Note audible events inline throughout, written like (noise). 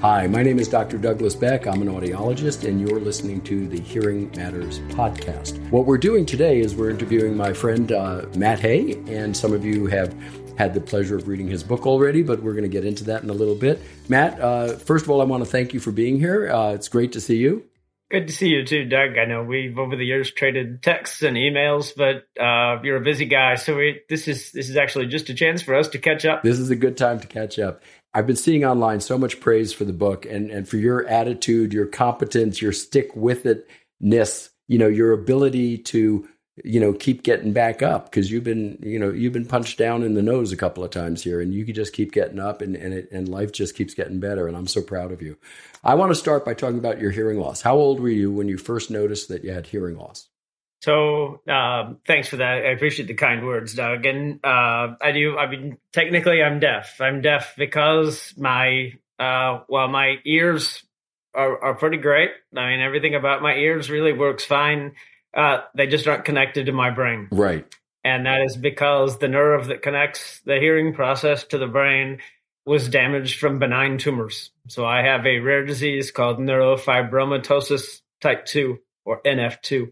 Hi, my name is Dr. Douglas Beck. I'm an audiologist, and you're listening to the Hearing Matters podcast. What we're doing today is we're interviewing my friend uh, Matt Hay, and some of you have had the pleasure of reading his book already, but we're going to get into that in a little bit. Matt, uh, first of all, I want to thank you for being here. Uh, it's great to see you. Good to see you too, Doug. I know we've over the years traded texts and emails, but uh, you're a busy guy, so we, this is this is actually just a chance for us to catch up. This is a good time to catch up. I've been seeing online so much praise for the book and, and for your attitude, your competence, your stick with itness, you know, your ability to, you know, keep getting back up because you've been, you know, you've been punched down in the nose a couple of times here and you can just keep getting up and, and, it, and life just keeps getting better. And I'm so proud of you. I want to start by talking about your hearing loss. How old were you when you first noticed that you had hearing loss? So um, thanks for that. I appreciate the kind words, Doug. And uh, I do. I mean, technically, I'm deaf. I'm deaf because my uh, well, my ears are, are pretty great. I mean, everything about my ears really works fine. Uh, they just aren't connected to my brain. Right. And that is because the nerve that connects the hearing process to the brain was damaged from benign tumors. So I have a rare disease called neurofibromatosis type 2 or NF2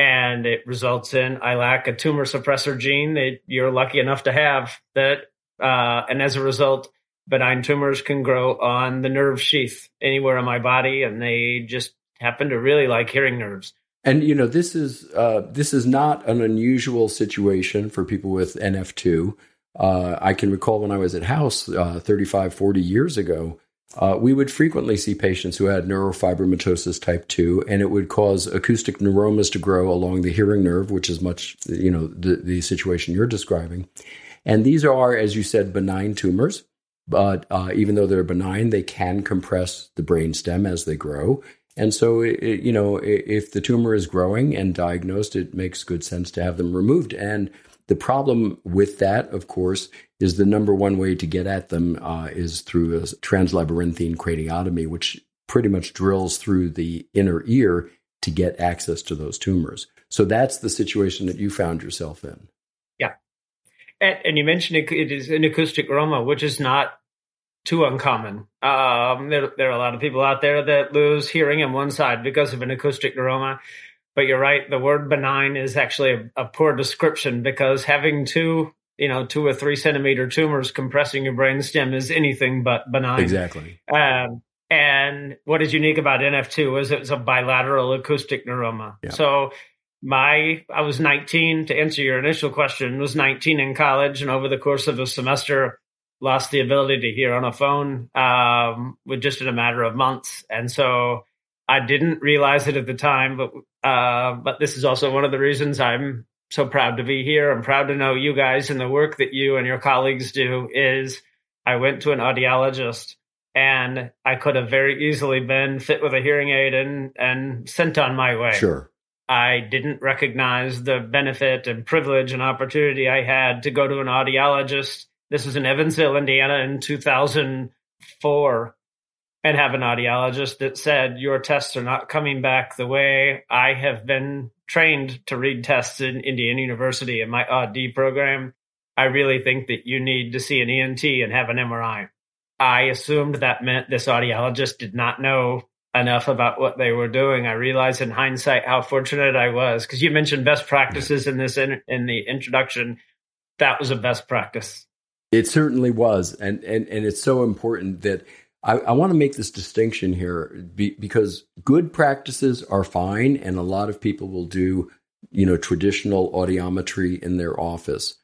and it results in I lack a tumor suppressor gene that you're lucky enough to have that, uh, and as a result, benign tumors can grow on the nerve sheath anywhere in my body, and they just happen to really like hearing nerves. And you know this is uh, this is not an unusual situation for people with NF2. Uh, I can recall when I was at House uh, 35, 40 years ago, uh, we would frequently see patients who had neurofibromatosis type 2, and it would cause acoustic neuromas to grow along the hearing nerve, which is much, you know, the, the situation you're describing. And these are, as you said, benign tumors. But uh, even though they're benign, they can compress the brain stem as they grow. And so, it, you know, if the tumor is growing and diagnosed, it makes good sense to have them removed. And the problem with that, of course, is the number one way to get at them uh, is through a translabyrinthine craniotomy, which pretty much drills through the inner ear to get access to those tumors. So that's the situation that you found yourself in. Yeah. And, and you mentioned it, it is an acoustic neuroma, which is not too uncommon. Um, there, there, are a lot of people out there that lose hearing in one side because of an acoustic neuroma. But you're right. The word benign is actually a, a, poor description because having two, you know, two or three centimeter tumors compressing your brain stem is anything but benign. Exactly. Um, and what is unique about NF2 is it's a bilateral acoustic neuroma. Yeah. So my I was 19 to answer your initial question was 19 in college and over the course of a semester lost the ability to hear on a phone um, with just in a matter of months and so I didn't realize it at the time, but uh, but this is also one of the reasons I'm so proud to be here. I'm proud to know you guys and the work that you and your colleagues do. Is I went to an audiologist and I could have very easily been fit with a hearing aid and and sent on my way. Sure. I didn't recognize the benefit and privilege and opportunity I had to go to an audiologist. This was in Evansville, Indiana in 2004 and have an audiologist that said your tests are not coming back the way I have been trained to read tests in Indiana University in my AUD program. I really think that you need to see an ENT and have an MRI. I assumed that meant this audiologist did not know enough about what they were doing. I realized in hindsight how fortunate I was because you mentioned best practices in this in, in the introduction. That was a best practice. It certainly was, and and and it's so important that I, I want to make this distinction here be, because good practices are fine, and a lot of people will do, you know, traditional audiometry in their office.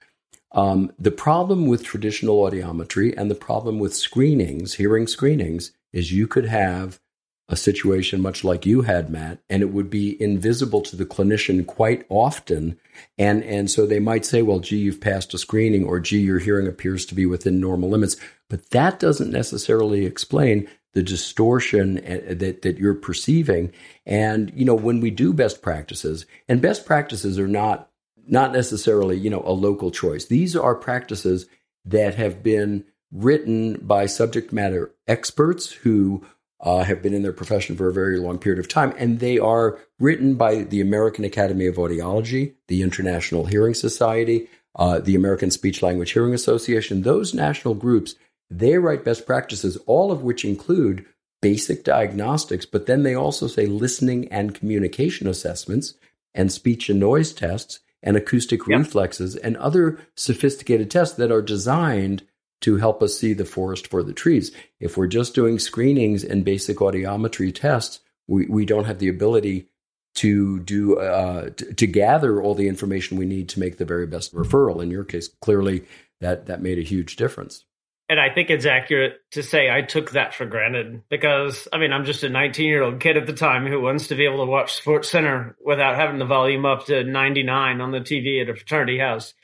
Um, the problem with traditional audiometry and the problem with screenings, hearing screenings, is you could have a situation much like you had, Matt, and it would be invisible to the clinician quite often. And, and so they might say, well, gee, you've passed a screening, or gee, your hearing appears to be within normal limits. But that doesn't necessarily explain the distortion uh, that, that you're perceiving. And, you know, when we do best practices, and best practices are not, not necessarily, you know, a local choice. These are practices that have been written by subject matter experts who uh, have been in their profession for a very long period of time, and they are written by the American Academy of Audiology, the International Hearing Society, uh, the American Speech Language Hearing Association. Those national groups They write best practices, all of which include basic diagnostics, but then they also say listening and communication assessments and speech and noise tests and acoustic yep. reflexes and other sophisticated tests that are designed to help us see the forest for the trees. If we're just doing screenings and basic audiometry tests, we, we don't have the ability to do uh, to, to gather all the information we need to make the very best referral. In your case, clearly that that made a huge difference. And I think it's accurate to say I took that for granted because I mean I'm just a 19 year old kid at the time who wants to be able to watch Sports Center without having the volume up to 99 on the TV at a fraternity house.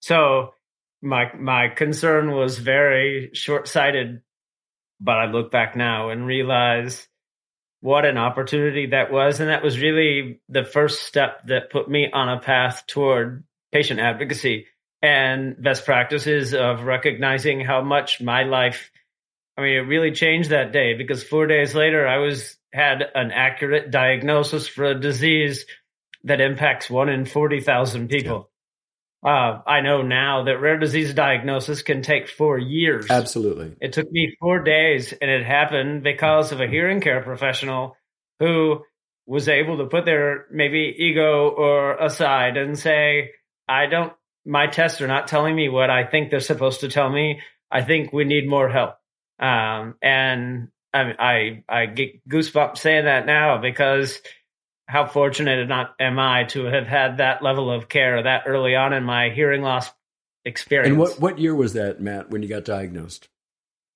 So my my concern was very short sighted, but I look back now and realize what an opportunity that was, and that was really the first step that put me on a path toward patient advocacy and best practices of recognizing how much my life I mean, it really changed that day because four days later, I was had an accurate diagnosis for a disease that impacts one in forty thousand people. Uh, I know now that rare disease diagnosis can take four years. Absolutely. It took me four days, and it happened because of a hearing care professional who was able to put their maybe ego or aside and say, I don't, my tests are not telling me what I think they're supposed to tell me. I think we need more help. Um, and I, I, I get goosebumps saying that now because how fortunate am I to have had that level of care that early on in my hearing loss experience. And what, what year was that, Matt, when you got diagnosed?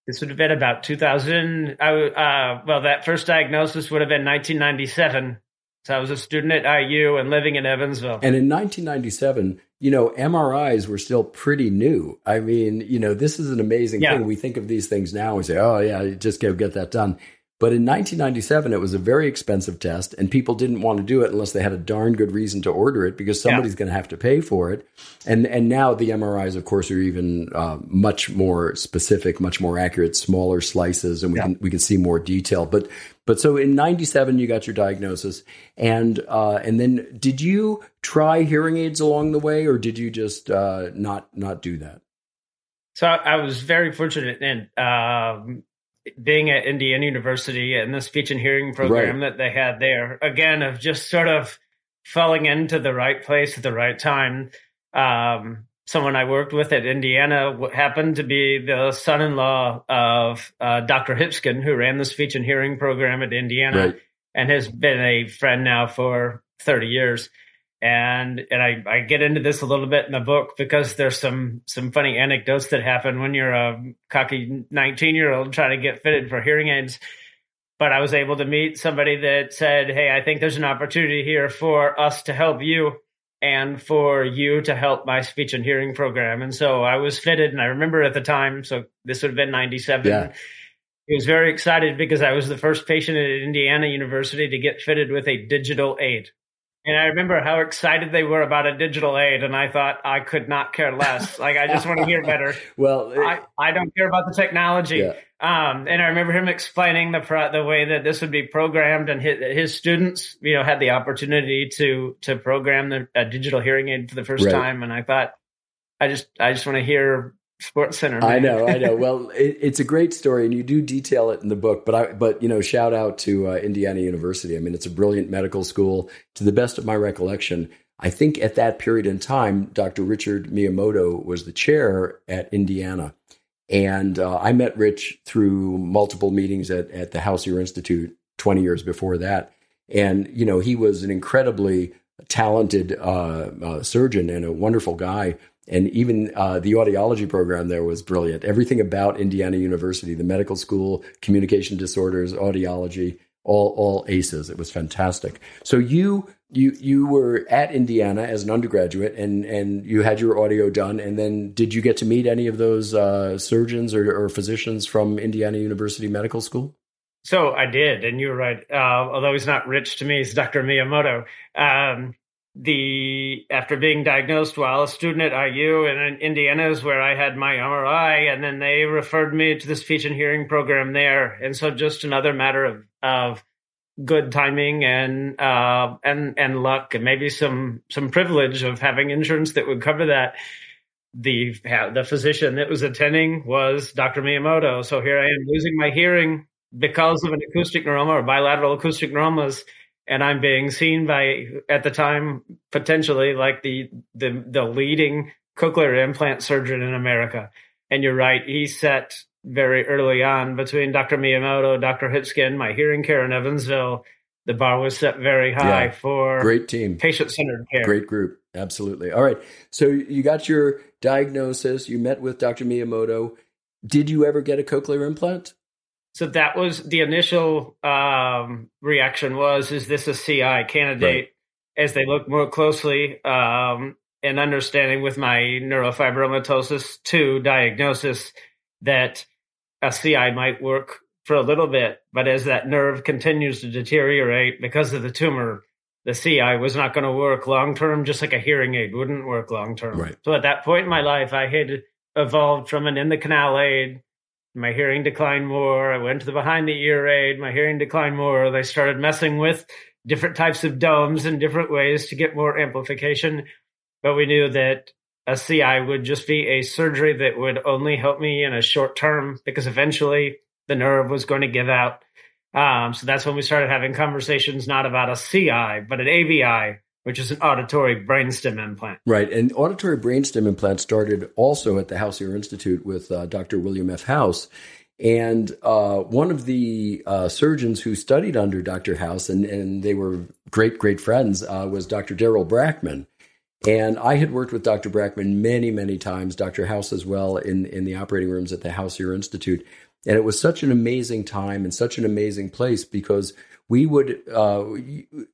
This would have been about 2000. I, uh, well, that first diagnosis would have been 1997. So I was a student at IU and living in Evansville. And in 1997, you know, MRIs were still pretty new. I mean, you know, this is an amazing yeah. thing. We think of these things now and say, oh, yeah, just go get that done. But in 1997, it was a very expensive test, and people didn't want to do it unless they had a darn good reason to order it because somebody's yeah. going to have to pay for it. And and now the MRIs, of course, are even uh, much more specific, much more accurate, smaller slices, and we yeah. can we can see more detail. But but so in '97, you got your diagnosis, and uh, and then did you try hearing aids along the way, or did you just uh, not not do that? So I was very fortunate, and um, being at Indiana University and the speech and hearing program right. that they had there, again, of just sort of falling into the right place at the right time. Um, someone I worked with at Indiana happened to be the son in law of uh, Dr. Hipskind, who ran the speech and hearing program at Indiana right. and has been a friend now for 30 years and and I, I get into this a little bit in the book because there's some some funny anecdotes that happen when you're a cocky 19 year old trying to get fitted for hearing aids but i was able to meet somebody that said hey i think there's an opportunity here for us to help you and for you to help my speech and hearing program and so i was fitted and i remember at the time so this would have been 97 yeah. He was very excited because I was the first patient at Indiana University to get fitted with a digital aid. And I remember how excited they were about a digital aid, and I thought I could not care less. like I just want to hear better. (laughs) well, it, I, I don't care about the technology. Yeah. Um, and I remember him explaining the pro- the way that this would be programmed, and his, his, students, you know, had the opportunity to to program the, a digital hearing aid for the first right. time. And I thought, I just I just want to hear Sports Center. I know, I know. Well, (laughs) it, it's a great story, and you do detail it in the book. But I, but you know, shout out to uh, Indiana University. I mean, it's a brilliant medical school. To the best of my recollection, I think at that period in time, Dr. Richard Miyamoto was the chair at Indiana, and uh, I met Rich through multiple meetings at at the House Ear Institute twenty years before that. And you know, he was an incredibly talented uh, uh surgeon and a wonderful guy and even uh, the audiology program there was brilliant. Everything about Indiana University, the medical school, communication disorders, audiology, all all aces. It was fantastic. So you you you were at Indiana as an undergraduate, and and you had your audio done. And then did you get to meet any of those uh, surgeons or, or, physicians from Indiana University Medical School? So I did, and you were right. Uh, although he's not rich to me, he's Dr. Miyamoto. Um, the after being diagnosed while a student at IU in Indiana is where I had my MRI, and then they referred me to the speech and hearing program there, and so just another matter of of good timing and uh, and and luck, and maybe some some privilege of having insurance that would cover that. the the physician that was attending was Dr. Miyamoto. So here I am losing my hearing because of an acoustic neuroma or bilateral acoustic neuromas, and I'm being seen by at the time potentially like the the the leading cochlear implant surgeon in America. And you're right, he set very early on between Dr. Miyamoto, Dr. Hipskind, my hearing care in Evansville. The bar was set very high yeah, for great team, patient centered care. Great group, absolutely. All right, so you got your diagnosis. You met with Dr. Miyamoto. Did you ever get a cochlear implant? So that was the initial um, reaction. Was is this a CI candidate? Right. As they looked more closely um, and understanding with my neurofibromatosis two diagnosis that a CI might work for a little bit, but as that nerve continues to deteriorate because of the tumor, the CI was not going to work long term, just like a hearing aid wouldn't work long term. Right. So at that point in my life, I had evolved from an in the canal aid. My hearing declined more. I went to the behind the ear aid. My hearing declined more. They started messing with different types of domes and different ways to get more amplification. But we knew that a CI would just be a surgery that would only help me in a short term because eventually the nerve was going to give out. Um, so that's when we started having conversations not about a CI, but an ABI, which is an auditory brainstem implant. Right. And auditory brainstem implant started also at the House Ear Institute with uh, Dr. William F. House. And uh, one of the uh, surgeons who studied under Dr. House, and, and they were great, great friends, uh, was Dr. Derald Brackmann. And I had worked with Dr. Brackmann many, many times, Dr. House as well, in, in the operating rooms at the House Ear Institute. And it was such an amazing time and such an amazing place because we would, uh,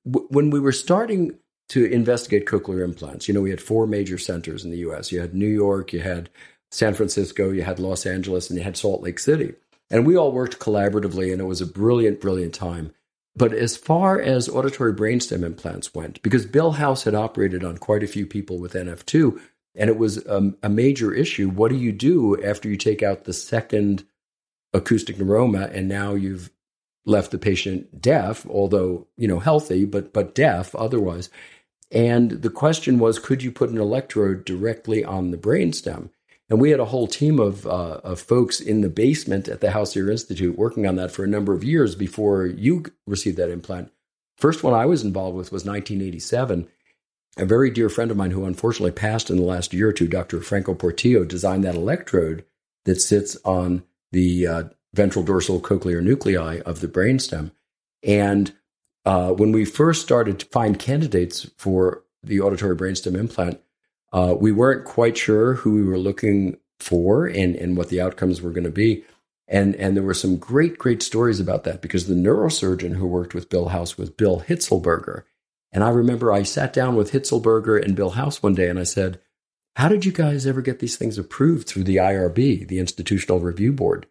when we were starting to investigate cochlear implants, you know, we had four major centers in the US. You had New York, you had San Francisco, you had Los Angeles, and you had Salt Lake City. And we all worked collaboratively, and it was a brilliant, brilliant time. But as far as auditory brainstem implants went, because Bill House had operated on quite a few people with NF2, and it was um, a major issue. What do you do after you take out the second acoustic neuroma and now you've left the patient deaf, although, you know, healthy, but but deaf otherwise? And the question was, could you put an electrode directly on the brainstem? And we had a whole team of, uh, of folks in the basement at the House Ear Institute working on that for a number of years before you received that implant. First one I was involved with was 1987. A very dear friend of mine who unfortunately passed in the last year or two, Dr. Franco Portillo, designed that electrode that sits on the uh, ventral dorsal cochlear nuclei of the brainstem. And uh, when we first started to find candidates for the auditory brainstem implant, uh, we weren't quite sure who we were looking for and, and what the outcomes were going to be. And, and there were some great, great stories about that because the neurosurgeon who worked with Bill House was Bill Hitselberger. And I remember I sat down with Hitselberger and Bill House one day and I said, How did you guys ever get these things approved through the IRB, the Institutional Review Board?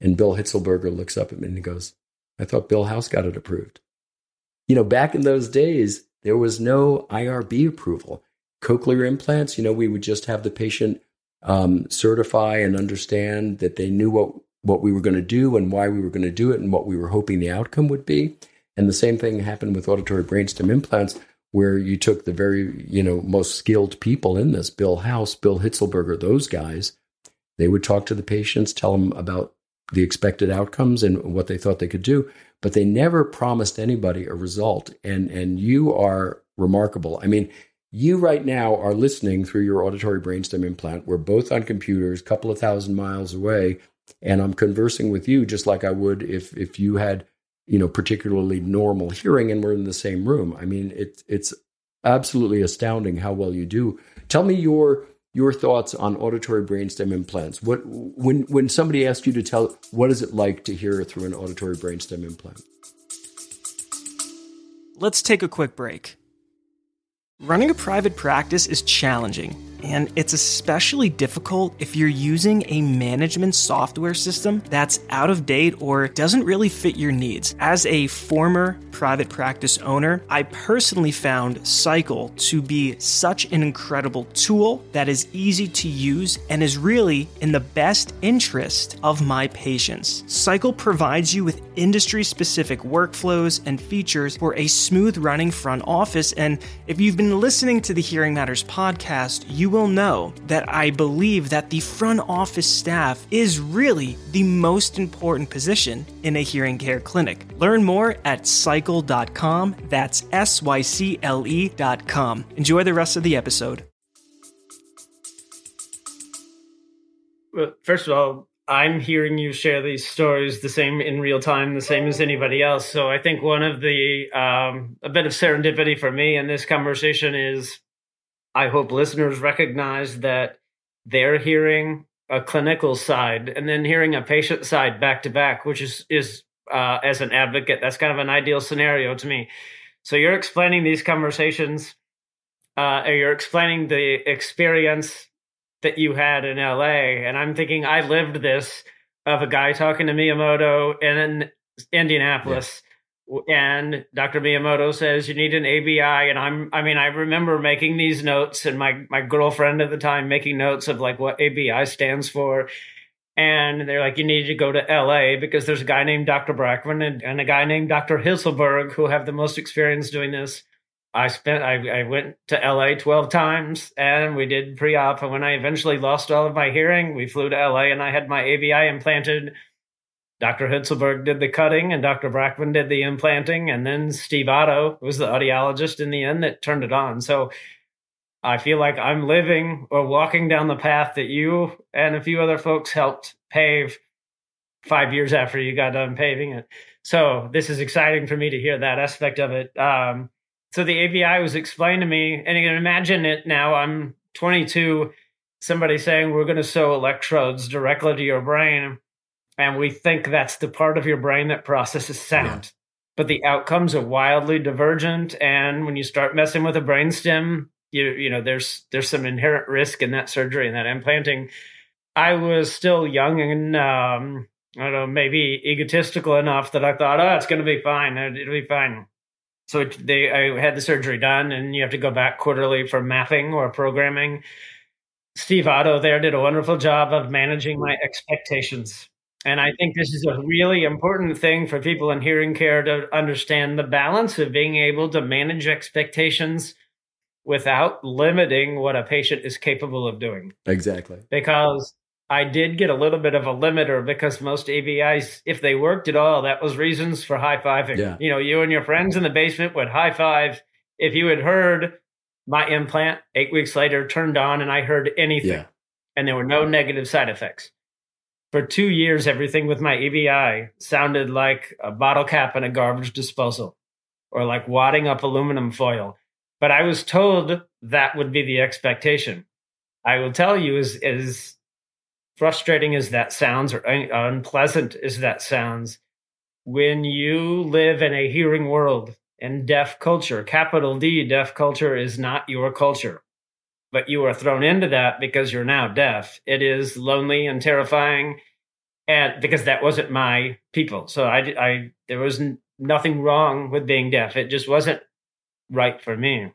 And Bill Hitselberger looks up at me and he goes, I thought Bill House got it approved. You know, back in those days, there was no IRB approval cochlear implants, you know, we would just have the patient um, certify and understand that they knew what what we were going to do and why we were going to do it and what we were hoping the outcome would be. And the same thing happened with auditory brainstem implants, where you took the very you know most skilled people in this, Bill House, Bill Hitselberger, those guys. They would talk to the patients, tell them about the expected outcomes and what they thought they could do, but they never promised anybody a result. And and you are remarkable. I mean, you right now are listening through your auditory brainstem implant. We're both on computers, a couple of thousand miles away, and I'm conversing with you just like I would if if you had, you know, particularly normal hearing and we're in the same room. I mean, it's it's absolutely astounding how well you do. Tell me your your thoughts on auditory brainstem implants. What when when somebody asks you to tell what is it like to hear through an auditory brainstem implant? Let's take a quick break. Running a private practice is challenging, and it's especially difficult if you're using a management software system that's out of date or doesn't really fit your needs. As a former private practice owner, I personally found Sycle to be such an incredible tool that is easy to use and is really in the best interest of my patients. Sycle provides you with industry specific workflows and features for a smooth running front office. And if you've been listening to the Hearing Matters podcast, you you will know that I believe that the front office staff is really the most important position in a hearing care clinic. Learn more at sycle.com. That's S Y C L E.com. Enjoy the rest of the episode. Well, first of all, I'm hearing you share these stories the same in real time, the same as anybody else. So I think one of the um, a bit of serendipity for me in this conversation is I hope listeners recognize that they're hearing a clinical side and then hearing a patient side back to back, which is is uh, as an advocate, that's kind of an ideal scenario to me. So you're explaining these conversations, uh, or you're explaining the experience that you had in LA. And I'm thinking I lived this of a guy talking to Miyamoto in Indianapolis. And Dr. Miyamoto says you need an ABI, and I'm. I mean, I remember making these notes, and my my girlfriend at the time making notes of like what ABI stands for, and they're like, you need to go to LA because there's a guy named Dr. Brackmann and, and a guy named Dr. Hisselberg who have the most experience doing this. I spent I, I went to LA 12 times and we did pre-op and when I eventually lost all of my hearing, we flew to LA and I had my ABI implanted. Dr. Hitzelberg did the cutting and Dr. Brackmann did the implanting and then Steve Otto was the audiologist in the end that turned it on. So I feel like I'm living or walking down the path that you and a few other folks helped pave five years after you got done paving it. So this is exciting for me to hear that aspect of it. Um, so the ABI was explained to me, and you can imagine it now. I'm 22. Somebody saying we're going to sew electrodes directly to your brain, and we think that's the part of your brain that processes sound. Yeah. But the outcomes are wildly divergent, and when you start messing with a brainstem, you you know there's there's some inherent risk in that surgery and that implanting. I was still young and um, I don't know, maybe egotistical enough that I thought, oh, it's going to be fine. It'll be fine. So they, I had the surgery done, and you have to go back quarterly for mapping or programming. Steve Otto there did a wonderful job of managing my expectations. And I think this is a really important thing for people in hearing care to understand the balance of being able to manage expectations without limiting what a patient is capable of doing. Exactly. Because I did get a little bit of a limiter because most ABIs, if they worked at all, that was reasons for high fiving. Yeah. You know, you and your friends in the basement would high five if you had heard my implant eight weeks later turned on and I heard anything yeah. and there were no negative side effects. For two years, everything with my ABI sounded like a bottle cap and a garbage disposal or like wadding up aluminum foil. But I was told that would be the expectation. I will tell you, as, as frustrating as that sounds or unpleasant as that sounds, when you live in a hearing world and deaf culture, capital D, deaf culture is not your culture, but you are thrown into that because you're now deaf. It is lonely and terrifying. And because that wasn't my people. So I, I, there was nothing wrong with being deaf. It just wasn't right for me.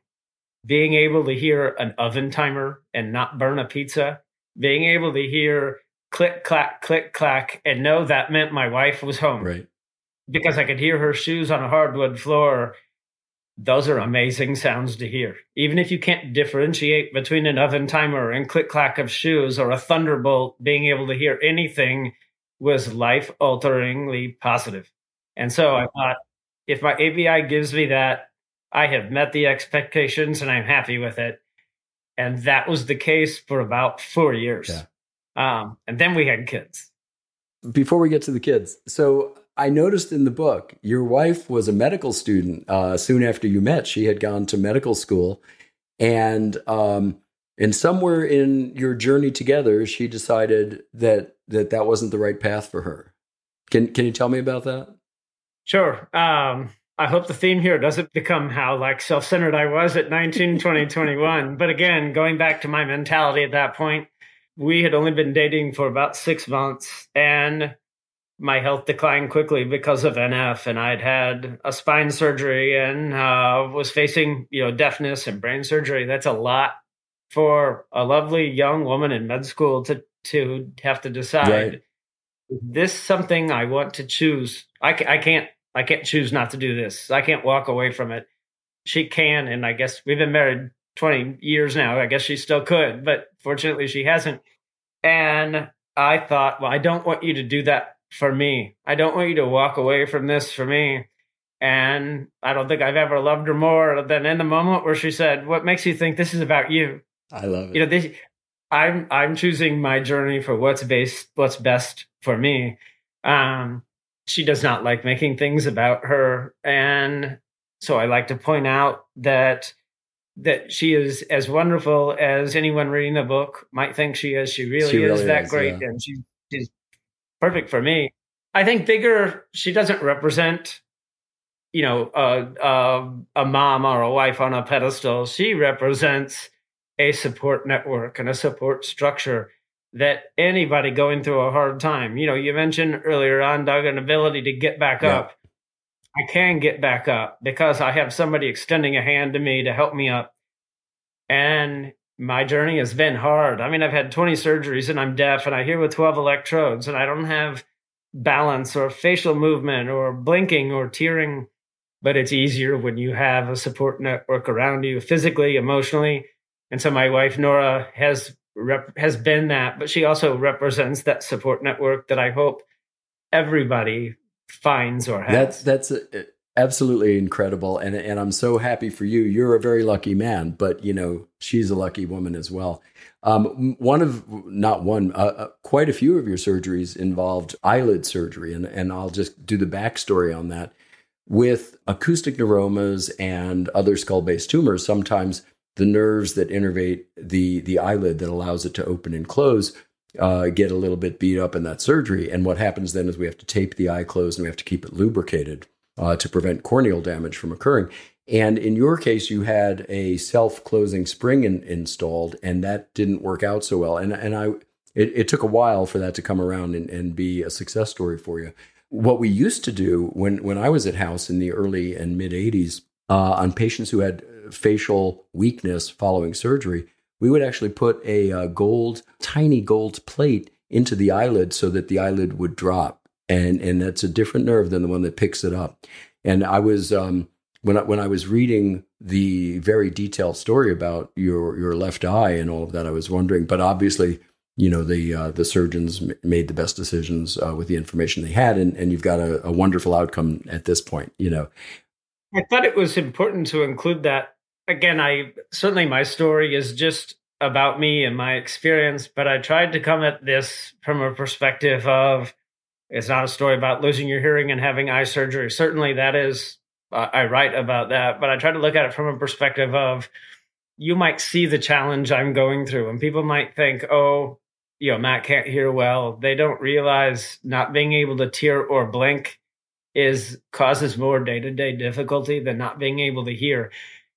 Being able to hear an oven timer and not burn a pizza being able to hear click clack click clack and know that meant my wife was home right because i could hear her shoes on a hardwood floor those are amazing sounds to hear even if you can't differentiate between an oven timer and click clack of shoes or a thunderbolt being able to hear anything was life alteringly positive and so i thought if my abi gives me that i have met the expectations and i'm happy with it and that was the case for about four years. Yeah. Um, and then we had kids. Before we get to the kids, so I noticed in the book your wife was a medical student. Uh, soon after you met, she had gone to medical school, and um, and somewhere in your journey together, she decided that that that wasn't the right path for her. Can Can you tell me about that? Sure. Um, I hope the theme here doesn't become how like self-centered I was at 19, 20, (laughs) 21. But again, going back to my mentality at that point, we had only been dating for about six months and my health declined quickly because of NF and I'd had a spine surgery and uh, was facing, you know, deafness and brain surgery. That's a lot for a lovely young woman in med school to, to have to decide. Right. Is this something I want to choose? I, I can't I can't choose not to do this. I can't walk away from it. She can, and I guess we've been married 20 years now. I guess she still could, but fortunately she hasn't. And I thought, well, I don't want you to do that for me. I don't want you to walk away from this for me. And I don't think I've ever loved her more than in the moment where she said, "What makes you think this is about you?" I love it. You know, this, I'm I'm choosing my journey for what's best what's best for me. Um, she does not like making things about her, and so I like to point out that that she is as wonderful as anyone reading the book might think she is. She really She is really that is, great, yeah. and she, she's perfect for me. I think bigger. She doesn't represent, you know, a, a a mom or a wife on a pedestal. She represents a support network and a support structure that anybody going through a hard time. You know, you mentioned earlier on, Doug, an ability to get back Yeah. up. I can get back up because I have somebody extending a hand to me to help me up. And my journey has been hard. I mean, I've had 20 surgeries and I'm deaf and I hear with 12 electrodes and I don't have balance or facial movement or blinking or tearing. But it's easier when you have a support network around you physically, emotionally. And so my wife, Nora, has rep- has been that, but she also represents that support network that I hope everybody finds or has. That's that's uh, absolutely incredible, and and I'm so happy for you. You're a very lucky man, but you know she's a lucky woman as well. Um, one of not one, uh, uh, quite a few of your surgeries involved eyelid surgery, and and I'll just do the backstory on that. With acoustic neuromas and other skull-based tumors, sometimes the nerves that innervate the the eyelid that allows it to open and close uh, get a little bit beat up in that surgery. And what happens then is we have to tape the eye closed and we have to keep it lubricated uh, to prevent corneal damage from occurring. And in your case, you had a self closing spring in, installed, and that didn't work out so well. And and I it, it took a while for that to come around and, and be a success story for you. What we used to do when when I was at House in the early and mid '80s uh, on patients who had facial weakness following surgery, we would actually put a uh, gold, tiny gold plate into the eyelid so that the eyelid would drop, and and that's a different nerve than the one that picks it up. And I was um, when I, when I was reading the very detailed story about your your left eye and all of that, I was wondering. But obviously, you know the uh, the surgeons m- made the best decisions uh, with the information they had, and, and you've got a, a wonderful outcome at this point. You know, I thought it was important to include that. Again, I certainly my story is just about me and my experience, but I tried to come at this from a perspective of it's not a story about losing your hearing and having eye surgery. Certainly, that is, uh, I write about that, but I try to look at it from a perspective of you might see the challenge I'm going through, and people might think, oh, you know, Matt can't hear well. They don't realize not being able to tear or blink is causes more day-to-day difficulty than not being able to hear.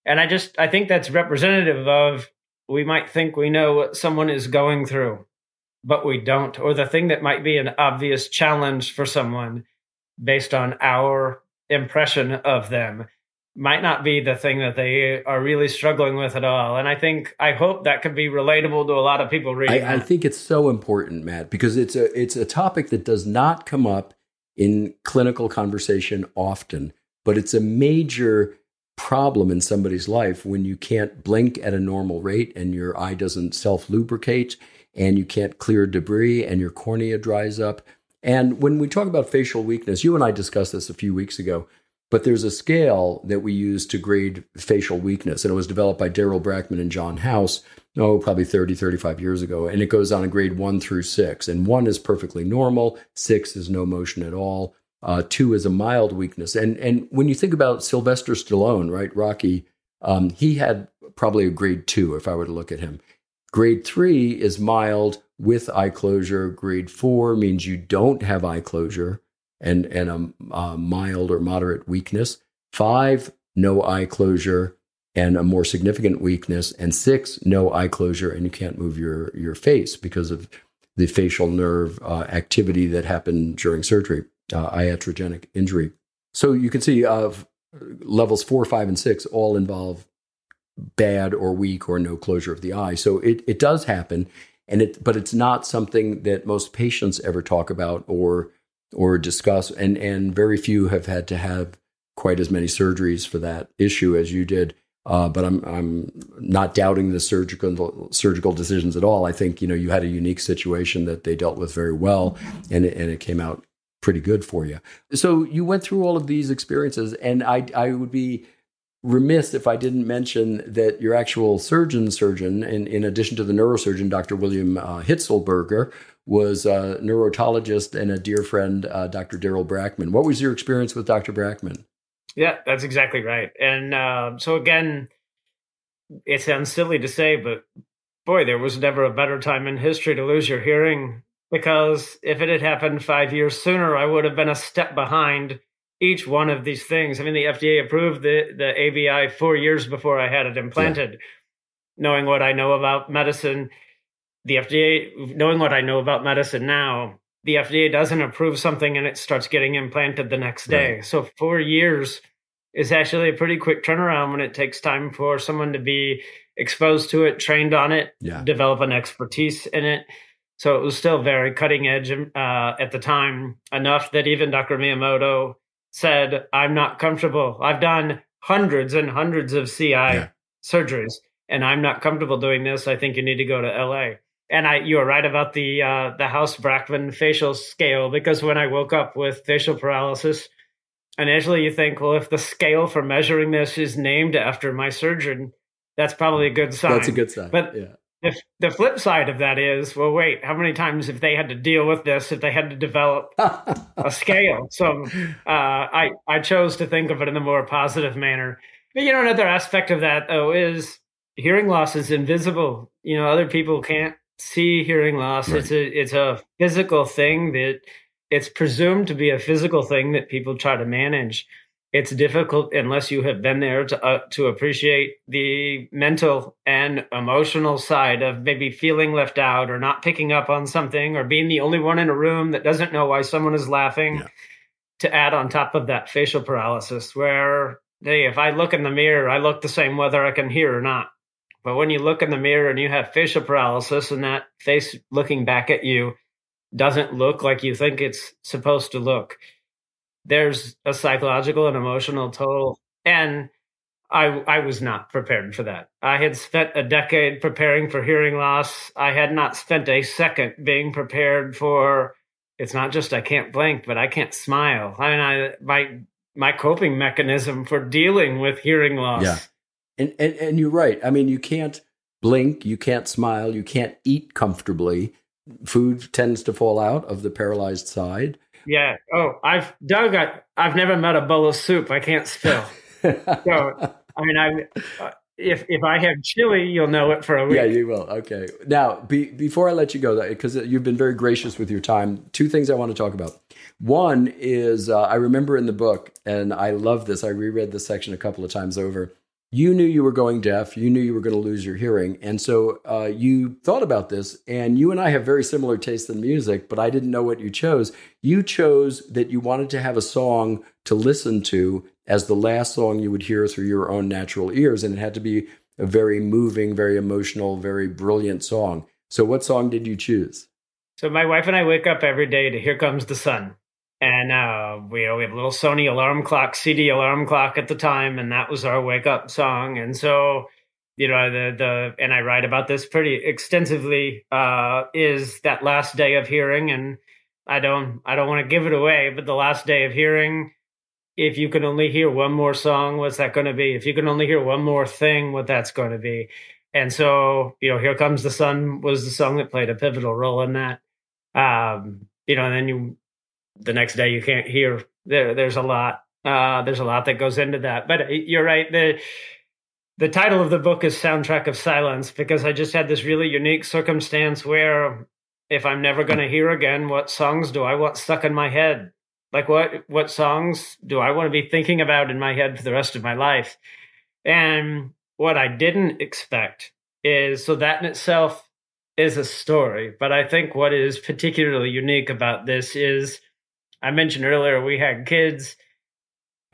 And I just I think that's representative of we might think we know what someone is going through, but we don't. Or the thing that might be an obvious challenge for someone based on our impression of them might not be the thing that they are really struggling with at all. And I think I hope that could be relatable to a lot of people reading. I, I think it's so important, Matt, because it's a it's a topic that does not come up in clinical conversation often, but it's a major problem in somebody's life when you can't blink at a normal rate and your eye doesn't self lubricate and you can't clear debris and your cornea dries up. And when we talk about facial weakness, you and I discussed this a few weeks ago, but there's a scale that we use to grade facial weakness, and it was developed by Derald Brackmann and John House, oh, probably 30, 35 years ago. And it goes on a grade one through six. And one is perfectly normal, six is no motion at all, uh, two is a mild weakness. And, and when you think about Sylvester Stallone, right, Rocky, um, he had probably a grade two if I were to look at him. Grade three is mild with eye closure. Grade four means you don't have eye closure and, and a, a mild or moderate weakness. Five, no eye closure and a more significant weakness. And six, no eye closure and you can't move your, your face because of the facial nerve uh, activity that happened during surgery, uh, iatrogenic injury. So you can see uh, levels four, five, and six all involve bad or weak or no closure of the eye. So it, it does happen, and it but it's not something that most patients ever talk about or or discuss, and and very few have had to have quite as many surgeries for that issue as you did. Uh, but I'm I'm not doubting the surgical surgical decisions at all. I think you know you had a unique situation that they dealt with very well, and it, and it came out pretty good for you. So you went through all of these experiences, and I I would be remiss if I didn't mention that your actual surgeon surgeon, in, in addition to the neurosurgeon, Dr. William uh, Hitselberger, was a neurotologist and a dear friend, uh, Dr. Derald Brackmann. What was your experience with Dr. Brackmann? Yeah, that's exactly right. And uh, so again, it sounds silly to say, but boy, there was never a better time in history to lose your hearing because if it had happened five years sooner, I would have been a step behind each one of these things. I mean, the FDA approved the, the ABI four years before I had it implanted. Yeah. Knowing what I know about medicine, the FDA, knowing what I know about medicine now, the FDA doesn't approve something and it starts getting implanted the next day. Right. So four years is actually a pretty quick turnaround when it takes time for someone to be exposed to it, trained on it, yeah. develop an expertise in it. So it was still very cutting edge uh, at the time, enough that even Dr. Miyamoto said, I'm not comfortable. I've done hundreds and hundreds of CI yeah. surgeries, and I'm not comfortable doing this. I think you need to go to LA and I, you were right about the uh, the House Brackmann facial scale because when I woke up with facial paralysis, initially you think, well, if the scale for measuring this is named after my surgeon, that's probably a good sign. That's a good sign. But yeah. the the flip side of that is, well, wait, how many times have they had to deal with this? If they had to develop (laughs) a scale, so uh, I I chose to think of it in a more positive manner. But you know, another aspect of that though is hearing loss is invisible. You know, other people can't see hearing loss. Right. It's a it's a physical thing that it's presumed to be a physical thing that people try to manage. It's difficult unless you have been there to uh, to appreciate the mental and emotional side of maybe feeling left out or not picking up on something or being the only one in a room that doesn't know why someone is laughing. Yeah. To add on top of that facial paralysis, where hey, if I look in the mirror, I look the same whether I can hear or not. But when you look in the mirror and you have facial paralysis and that face looking back at you doesn't look like you think it's supposed to look, there's a psychological and emotional toll. And I, I was not prepared for that. I had spent a decade preparing for hearing loss. I had not spent a second being prepared for it's not just I can't blink, but I can't smile. I mean, I, my my coping mechanism for dealing with hearing loss yeah. And, and and you're right. I mean, you can't blink, you can't smile, you can't eat comfortably. Food tends to fall out of the paralyzed side. Yeah. Oh, I've Doug. I, I've never met a bowl of soup I can't spill. so I mean, I uh, if if I have chili, you'll know it for a week. Yeah, you will. Okay. Now, be, before I let you go, because you've been very gracious with your time, two things I want to talk about. One is uh, I remember in the book, and I love this. I reread this section a couple of times over you knew you were going deaf. You knew you were going to lose your hearing. And so uh, you thought about this. And you and I have very similar tastes in music, but I didn't know what you chose. You chose that you wanted to have a song to listen to as the last song you would hear through your own natural ears. And it had to be a very moving, very emotional, very brilliant song. So, what song did you choose? So, my wife and I wake up every day to Here Comes the Sun and uh, we, you know, we have a little Sony alarm clock, CD alarm clock at the time, and that was our wake up song. And so, you know, the the and I write about this pretty extensively. Uh, is that last day of hearing, and I don't I don't want to give it away, but the last day of hearing. If you can only hear one more song, what's that going to be? If you can only hear one more thing, what that's going to be. And so, you know, Here Comes the Sun was the song that played a pivotal role in that. Um, you know, and then you the next day you can't hear. There, there's a lot. Uh, there's a lot that goes into that. But uh, you're right. The the title of the book is Soundtrack of Silence because I just had this really unique circumstance where if I'm never going to hear again, what songs do I want stuck in my head? Like what what songs do I want to be thinking about in my head for the rest of my life? And what I didn't expect is so that in itself is a story. But I think what is particularly unique about this is I mentioned earlier we had kids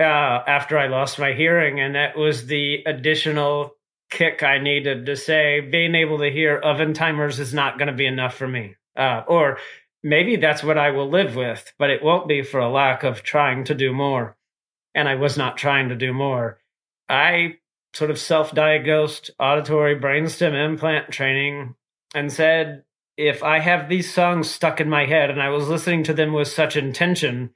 uh, after I lost my hearing, and that was the additional kick I needed to say being able to hear oven timers is not going to be enough for me. Uh, or maybe that's what I will live with, but it won't be for a lack of trying to do more. And I was not trying to do more. I sort of self diagnosed auditory brainstem implant training and said, if I have these songs stuck in my head and I was listening to them with such intention,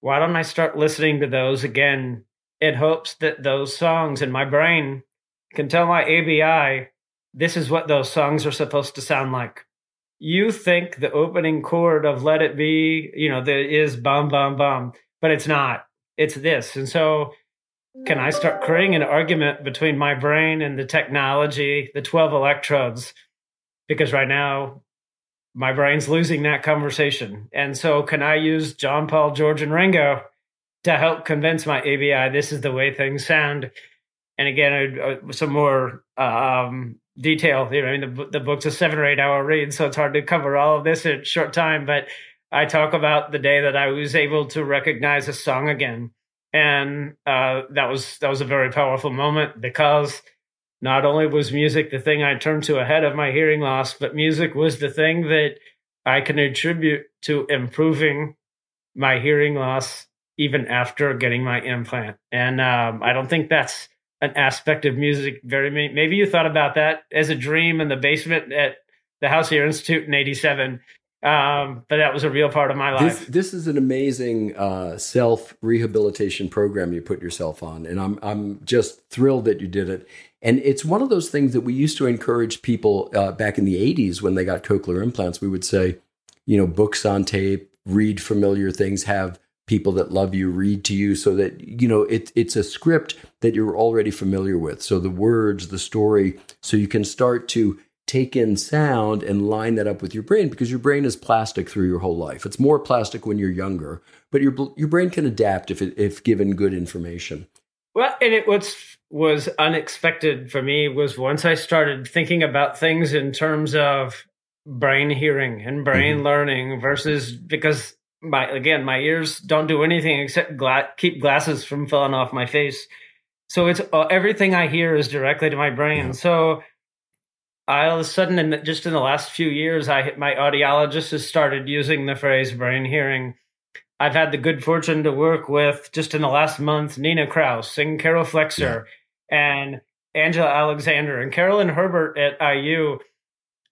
why don't I start listening to those again in hopes that those songs in my brain can tell my ABI this is what those songs are supposed to sound like. You think the opening chord of Let It Be, you know, there is bum, bum, bum, but it's not. It's this. And so, can I start creating an argument between my brain and the technology, the 12 electrodes? Because right now, my brain's losing that conversation. And so, can I use John Paul, George, and Ringo to help convince my ABI this is the way things sound? And again, uh, some more um, detail. I mean, the, the book's a seven or eight hour read, so it's hard to cover all of this in a short time. But I talk about the day that I was able to recognize a song again, and uh, that was that was a very powerful moment because not only was music the thing I turned to ahead of my hearing loss, but music was the thing that I can attribute to improving my hearing loss even after getting my implant. And um, I don't think that's an aspect of music very maybe you thought about that as a dream in the basement at the House Ear Institute in 87 um, but that was a real part of my life. This, this is an amazing uh, self rehabilitation program you put yourself on, and I'm I'm just thrilled that you did it. And it's one of those things that we used to encourage people uh, back in the 80s when they got cochlear implants. We would say, you know, books on tape, read familiar things, have people that love you read to you so that you know it, it's a script that you're already familiar with so the words the story so you can start to take in sound and line that up with your brain because your brain is plastic through your whole life it's more plastic when you're younger but your your brain can adapt if it, if given good information well and it was was unexpected for me was once i started thinking about things in terms of brain hearing and brain mm-hmm. learning versus because my again my ears don't do anything except gla- keep glasses from falling off my face so it's uh, everything i hear is directly to my brain yeah. so I, all of a sudden in just in the last few years i my audiologist has started using the phrase brain hearing i've had the good fortune to work with just in the last month nina kraus and carol flexer yeah. And angela alexander and carolyn herbert at iu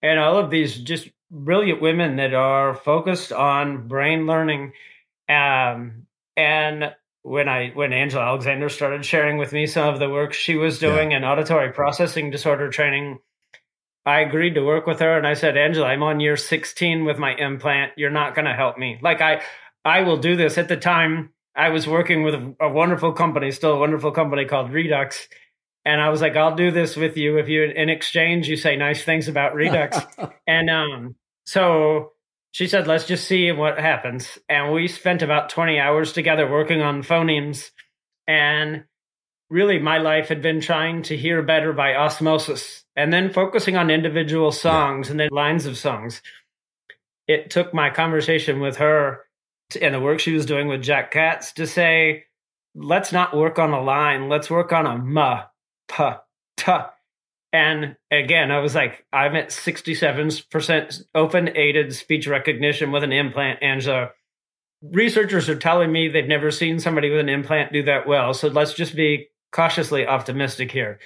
and all of these just brilliant women that are focused on brain learning. Um, and when I when Angela Alexander started sharing with me some of the work she was doing yeah. in auditory processing disorder training, I agreed to work with her and I said, Angela, I'm on year 16 with my implant. You're not going to help me. Like I I will do this. At the time, I was working with a, a wonderful company, still a wonderful company called Redux, and I was like, I'll do this with you if you in exchange you say nice things about Redux. (laughs) and um so she said, let's just see what happens. And we spent about 20 hours together working on phonemes. And really, my life had been trying to hear better by osmosis and then focusing on individual songs and then lines of songs. It took my conversation with her and the work she was doing with Jack Katz to say, let's not work on a line, let's work on a ma, and again, I was like, I'm at 67% open aided speech recognition with an implant. And so researchers are telling me they've never seen somebody with an implant do that well. So let's just be cautiously optimistic here.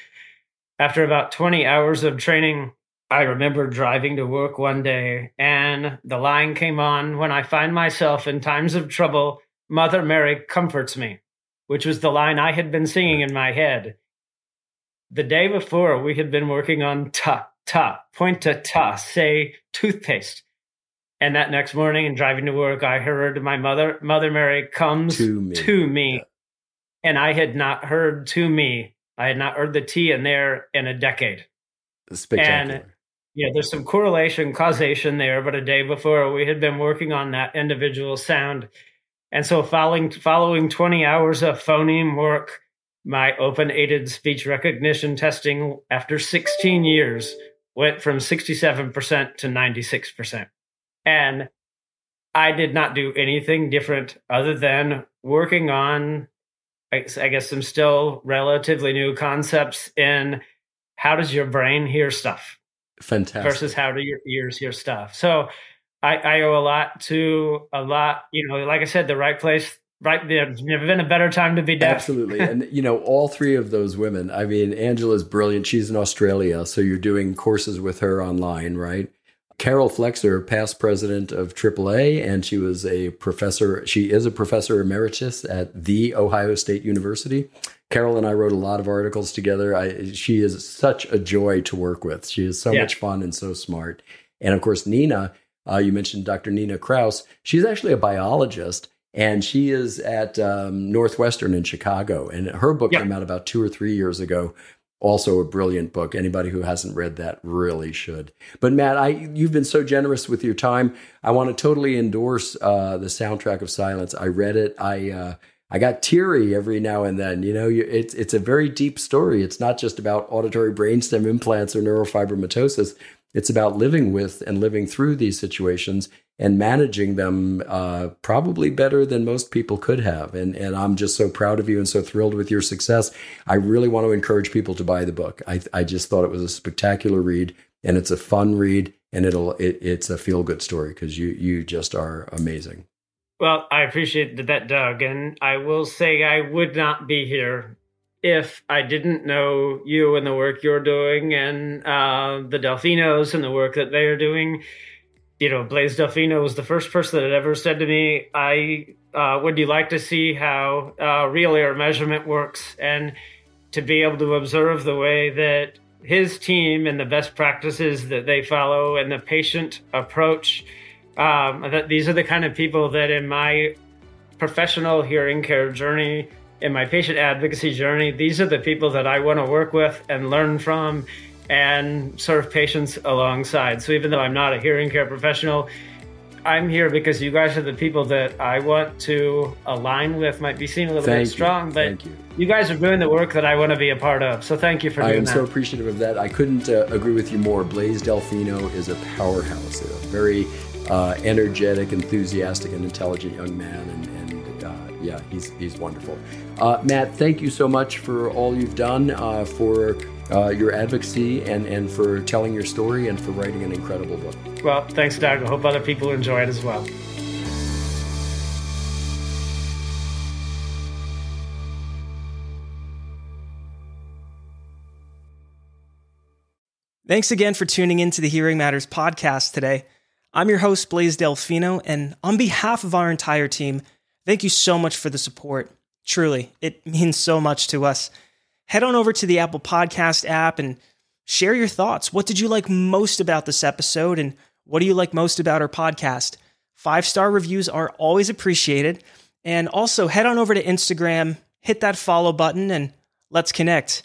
After about 20 hours of training, I remember driving to work one day and the line came on when I find myself in times of trouble, Mother Mary comforts me, which was the line I had been singing in my head the day before we had been working on ta ta point to ta say toothpaste. And that next morning and driving to work i heard my mother mother mary comes to me, to me. Yeah. and i had not heard to me i had not heard the t in there in a decade. Spectacular and, yeah there's some correlation causation there but a day before we had been working on that individual sound. And so following following 20 hours of phoneme work my open aided speech recognition testing after 16 years went from 67% to 96%. And I did not do anything different other than working on, I guess, some still relatively new concepts in how does your brain hear stuff? Fantastic. Versus how do your ears hear stuff. So I, I owe a lot to a lot, you know, like I said, the right place, right there's never been a better time to be deaf. Absolutely. and you know, all three of those women, I mean, Angela's brilliant. She's in Australia, so you're doing courses with her online, right? Carol Flexer, past president of AAA, and she was a professor. She is a professor emeritus at the Ohio State University. Carol and I wrote a lot of articles together. I, she is such a joy to work with. She is so yeah. much fun and so smart. And of course, Nina, uh, you mentioned Dr. Nina Kraus. She's actually a biologist and she is at um, Northwestern in Chicago. And her book came out about two or three years ago. Also, a brilliant book. Anybody who hasn't read that really should. But Matt, I you've been so generous with your time. I want to totally endorse uh, the soundtrack of Silence. I read it. I uh, I got teary every now and then. You know, it's it's a very deep story. It's not just about auditory brainstem implants or neurofibromatosis. It's about living with and living through these situations and managing them uh, probably better than most people could have. And and I'm just so proud of you and so thrilled with your success. I really want to encourage people to buy the book. I I just thought it was a spectacular read and it's a fun read and it'll it, it's a feel good story because you you just are amazing. Well, I appreciate that, Doug, and I will say I would not be here if I didn't know you and the work you're doing and uh, the Delfinos and the work that they are doing. You know, Blaise Delfino was the first person that ever said to me, I uh, would you like to see how uh, real air measurement works? And to be able to observe the way that his team and the best practices that they follow and the patient approach. Um, that these are the kind of people that in my professional hearing care journey in my patient advocacy journey, these are the people that I want to work with and learn from and serve patients alongside. So even though I'm not a hearing care professional, I'm here because you guys are the people that I want to align with. Might be seen a little thank bit strong, you. but you. you. guys are doing the work that I want to be a part of. So thank you for doing that. I am that. so appreciative of that. I couldn't uh, agree with you more. Blaise Delfino is a powerhouse, a very uh, energetic, enthusiastic, and intelligent young man, and, yeah, he's he's wonderful. Uh, Matt, thank you so much for all you've done uh, for uh, your advocacy and, and for telling your story and for writing an incredible book. Well, thanks, Doug. I hope other people enjoy it as well. Thanks again for tuning in to the Hearing Matters podcast today. I'm your host, Blaise Delfino, and on behalf of our entire team, thank you so much for the support. Truly, it (laughs) means so much to us. Head on over to the Apple Podcast app and share your thoughts. What did you like most about this episode, and what do you like most about our podcast? Five star reviews are always appreciated. And also, head on over to Instagram, hit that follow button, and let's connect.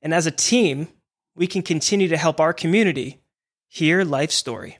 And as a team, we can continue to help our community hear life story.